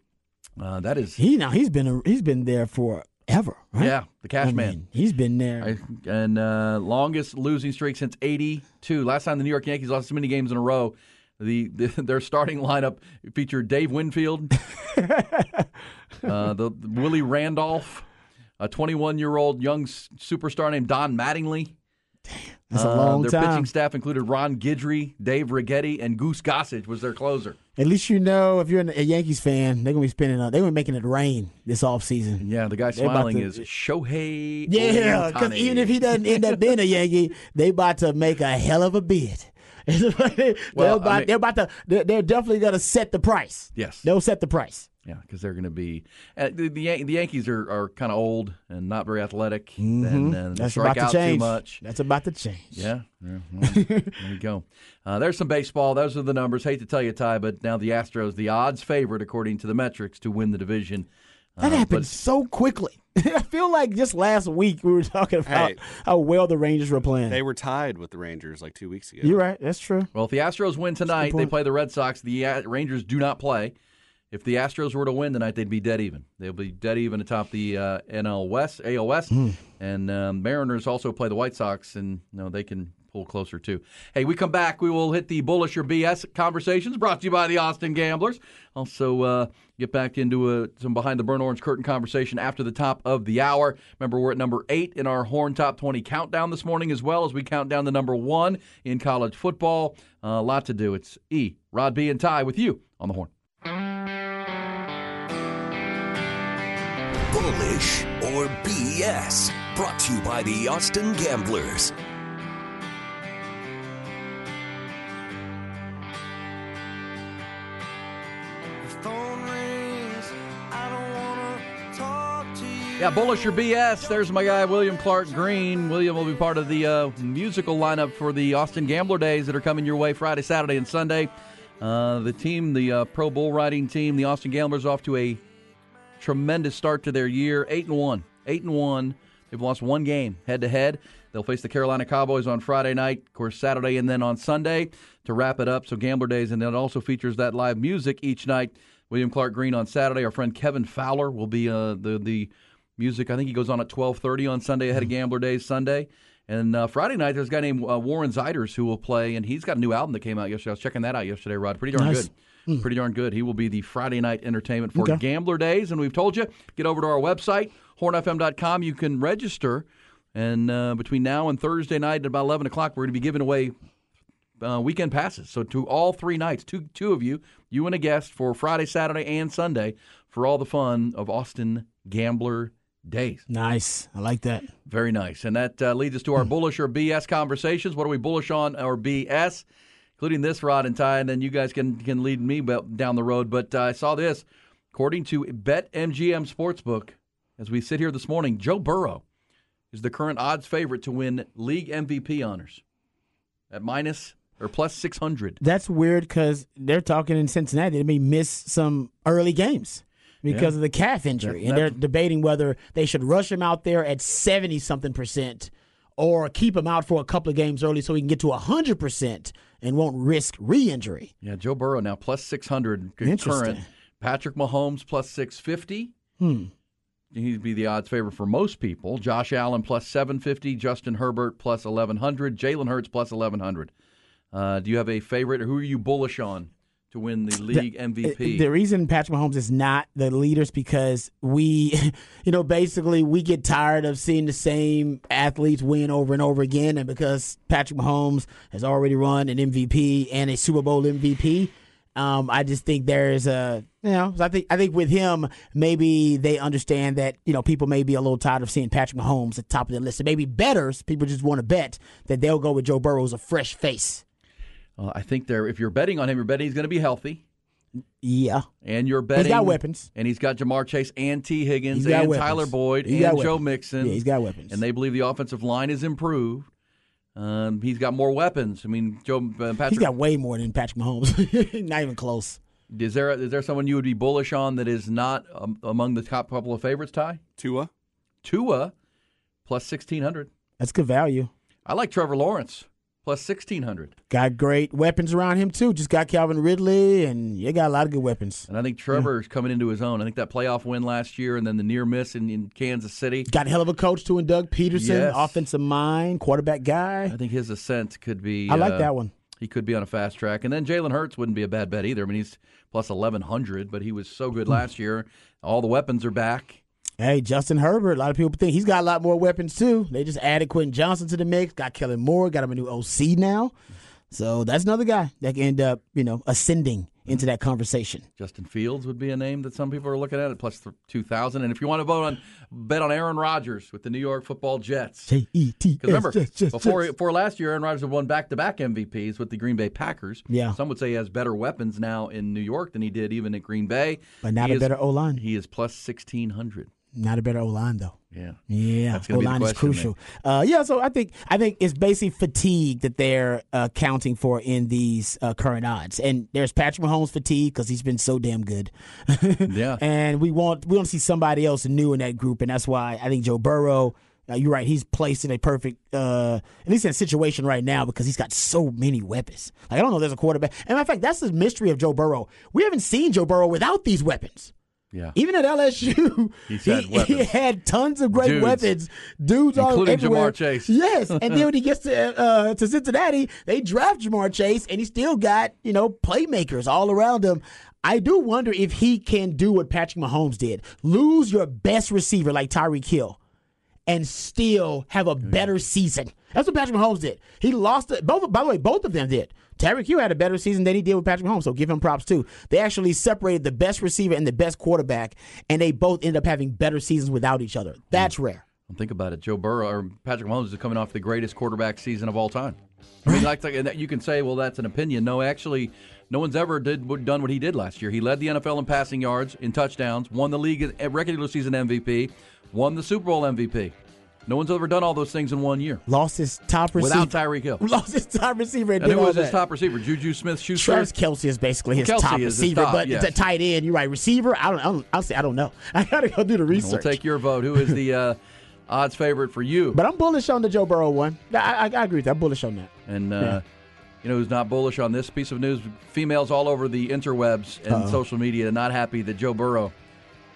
Uh, that is, He now he's been a, he's been there forever. Right? yeah, the Cash I Man. mean, he's been there. I, and uh, longest losing streak since '82. Last time the New York Yankees lost so many games in a row, the, the their starting lineup featured Dave Winfield, uh, the, the Willie Randolph, a 21 year old young superstar named Don Mattingly. Damn, That's a Uh, long their time. pitching staff included Ron Guidry, Dave Righetti, and Goose Gossage was their closer. At least you know if you're a Yankees fan, they're gonna be spending. Uh, they're gonna be making it rain this offseason. Yeah, the guy smiling to- is Shohei. Yeah, because even if he doesn't end up being a Yankee, they about to make a hell of a bid. they're, Well, I mean- they're about to. They're, they're definitely gonna set the price. Yes. They'll set the price. Yeah, because they're going to be uh, the, the the Yankees are, are kind of old and not very athletic, and, and Mm-hmm. That's strike about to out change. too much. That's about to change. Yeah, yeah, well, there you go. Uh, there's some baseball. Those are the numbers. Hate to tell you, Ty, but now the Astros, the odds favorite according to the metrics to win the division. That Uh, happened but- so quickly. I feel like just last week we were talking about Hey. how well the Rangers were playing. They were tied with the Rangers like two weeks ago. You're right. That's true. Well, if the Astros win tonight, they play the Red Sox. The uh, Rangers do not play. If the Astros were to win tonight, they'd be dead even. They'll be dead even atop the uh, NL West, AL West, and um, Mariners also play the White Sox, and you know, they can pull closer too. Hey, we come back, we will hit the bullish or BS conversations brought to you by the Austin Gamblers. Also, uh, get back into uh some behind the burn orange curtain conversation after the top of the hour. Remember, we're at number eight in our Horn Top 20 countdown this morning, as well as we count down the number one in college football. Uh, a lot to do. It's E, Rod B, and Ty with you on the Horn. Bullish or BS. Brought to you by the Austin Gamblers. Yeah, bullish or BS. There's my guy, William Clark Green. William will be part of the uh, musical lineup for the Austin Gambler Days that are coming your way Friday, Saturday, and Sunday. Uh, the team, the uh, pro bull riding team, the Austin Gamblers, off to a tremendous start to their year. Eight and one. Eight and one. They've lost one game head to head. They'll face the Carolina Cowboys on Friday night, of course, Saturday, and then on Sunday to wrap it up. So Gambler Days, and then it also features that live music each night. William Clark Green on Saturday. Our friend Kevin Fowler will be uh, the the music. I think he goes on at twelve thirty on Sunday ahead of Gambler Days Sunday. And uh, Friday night, there's a guy named uh, Warren Zeiders who will play, and he's got a new album that came out yesterday. I was checking that out yesterday, Rod. Pretty darn Nice. good. Pretty darn good. He will be the Friday night entertainment for Okay. Gambler Days. And we've told you, get over to our website, hornfm.com. You can register. And uh, between now and Thursday night at about 11 o'clock, we're going to be giving away uh, weekend passes. So to all three nights, two two of you, you and a guest for Friday, Saturday, and Sunday for all the fun of Austin Gambler Days. Nice. I like that. Very nice. And that uh, leads us to our bullish or BS conversations. What are we bullish on or BS? Including this, Rod and Ty, and then you guys can, can lead me down the road. But uh, I saw this. According to BetMGM Sportsbook, as we sit here this morning, Joe Burrow is the current odds favorite to win league MVP honors at minus or plus 600. That's weird because they're talking in Cincinnati. They may miss some early games because Yeah. of the calf injury, That- and they're debating whether they should rush him out there at seventy something percent or keep him out for a couple of games early so he can get to hundred percent and won't risk re-injury. Yeah, Joe Burrow now plus 600 current. Patrick Mahomes plus 650. Hmm. He'd be the odds favorite for most people. Josh Allen plus 750. Justin Herbert plus 1100. Jalen Hurts plus 1100. Uh, do you have a favorite? Or who are you bullish on to win the league MVP? The reason Patrick Mahomes is not the leader is because we, you know, basically we get tired of seeing the same athletes win over and over again, and because Patrick Mahomes has already run an MVP and a Super Bowl MVP. Um, I just think there's a, you know, I think I think with him, maybe they understand that you know people may be a little tired of seeing Patrick Mahomes at the top of the list. And maybe betters, people just want to bet that they'll go with Joe Burrow as a fresh face. Uh, I think there. If you're betting on him, you're betting he's going to be healthy. Yeah, And you're betting He's got weapons. and he's got Ja'Marr Chase and Tee Higgins and weapons. Tyler Boyd He's and Joe. Mixon. Yeah, he's got weapons. and they believe the offensive line is improved. Um, he's got more weapons. I mean, Joe uh, Patrick. He's got way more than Patrick Mahomes. not even close. Is there is there someone you would be bullish on that is not um, among the top couple of favorites? Ty Tua. Tua plus sixteen hundred. That's good value. I like Trevor Lawrence plus sixteen hundred, Got great weapons around him too. Just got Calvin Ridley, and you got a lot of good weapons. and I think Trevor is coming into his own. I think that playoff win last year and then the near miss in, in Kansas City. Got a hell of a coach too, and Doug Pederson, Yes. offensive mind, quarterback guy. I think his ascent could be. I like uh, that one. He could be on a fast track, and then Jalen Hurts wouldn't be a bad bet either. I mean, he's plus eleven hundred, but he was so good last year. All the weapons are back. Hey, Justin Herbert. A lot of people think he's got a lot more weapons too. They just added Quentin Johnston to the mix. Got Kellen Moore. Got him a new OC now. So that's another guy that can end up, you know, ascending into that conversation. Justin Fields would be a name that some people are looking at at two thousand. And if you want to vote on bet on Aaron Rodgers with the New York Football Jets, J E T. Because remember, before before last year, Aaron Rodgers had won back to back MVPs with the Green Bay Packers. Yeah. Some would say he has better weapons now in New York than he did even at Green Bay. But not He a is- better O line. He is plus sixteen hundred. Not a better O line though. Yeah, yeah. O gonna be the line is crucial. Uh, yeah, so I think I think it's basically fatigue that they're uh, counting for in these uh, current odds, and there's Patrick Mahomes fatigue because he's been so damn good. yeah, and we want we want to see somebody else new in that group, and that's why I think Joe Burrow. Uh, you're right. He's placed in a perfect, uh, at least in a situation right now because he's got so many weapons. Like I don't know, if there's a quarterback. And in fact, that's the mystery of Joe Burrow. We haven't seen Joe Burrow without these weapons. Yeah. Even at LSU, he, he had tons of great Dudes. weapons. Dudes all Including everywhere. Ja'Marr Chase. Yes, and then when he gets to uh, to Cincinnati, they draft Ja'Marr Chase, and he still got you know playmakers all around him. I do wonder if he can do what Patrick Mahomes did: lose your best receiver like Tyreek Hill, and still have a better season. That's what Patrick Mahomes did. He lost it. Both, by the way, both of them did. Tyreek Hill had a better season than he did with Patrick Mahomes, so give him props too. They actually separated the best receiver and the best quarterback, and they both ended up having better seasons without each other. That's mm. rare. Think about it. Joe Burrow or Patrick Mahomes is coming off the greatest quarterback season of all time. I mean, like, like that- you can say, well, that's an opinion. No, actually, no one's ever did done what he did last year. He led the NFL in passing yards, in touchdowns, won the league at regular season MVP, won the Super Bowl MVP. No one's ever done all those things in one year Lost his top receiver. without Tyreek Hill. Lost his top receiver and, And who was his top receiver? Juju Smith-Schuster. Travis Kelce is basically his Kelce top is his receiver, top, but yes. the tight end, you're right. Receiver, I don't, I don't. I'll say I don't know. I gotta go do the We'll research. take your vote. Who is the uh, odds favorite for you? but I'm bullish on the Joe Burrow one. I, I, I agree with that. I'm bullish on that. And uh, Yeah. you know who's not bullish on this piece of news? Females all over the interwebs and Uh-oh. social media are not happy that Joe Burrow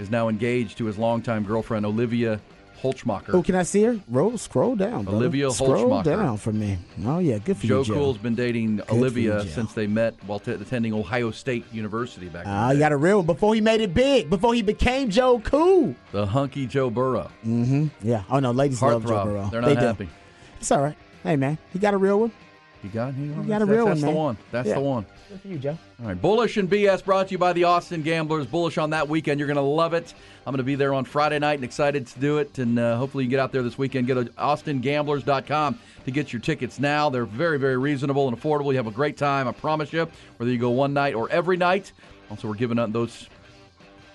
is now engaged to his longtime girlfriend Olivia Holzmacher. Oh, can I see her? Roll, scroll down. brother. Olivia Scroll Holzmacher. down for me. Oh yeah, good for Joe you, Joe. Cool's been dating you, Olivia since they met while t- attending Ohio State University back in Ah, you got a real one before he made it big. Before he became Joe Cool. The hunky Joe Burrow. Mm-hmm. Yeah. Oh no, ladies love Joe Burrow. They're not they do. happy. It's all right. Hey man, he got a real one. You got, you You got a that's, real that's one, the one. That's Yeah. the one. Good for you, Joe. All right, Bullish and BS brought to you by the Austin Gamblers. Bullish on that weekend. You're going to love it. I'm going to be there on Friday night and excited to do it. And uh, hopefully you get out there this weekend. Get to austingamblers.com to get your tickets now. They're very, very reasonable and affordable. You have a great time, I promise you, whether you go one night or every night. Also, we're giving out those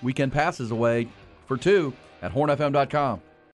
weekend passes away for two at hornfm.com.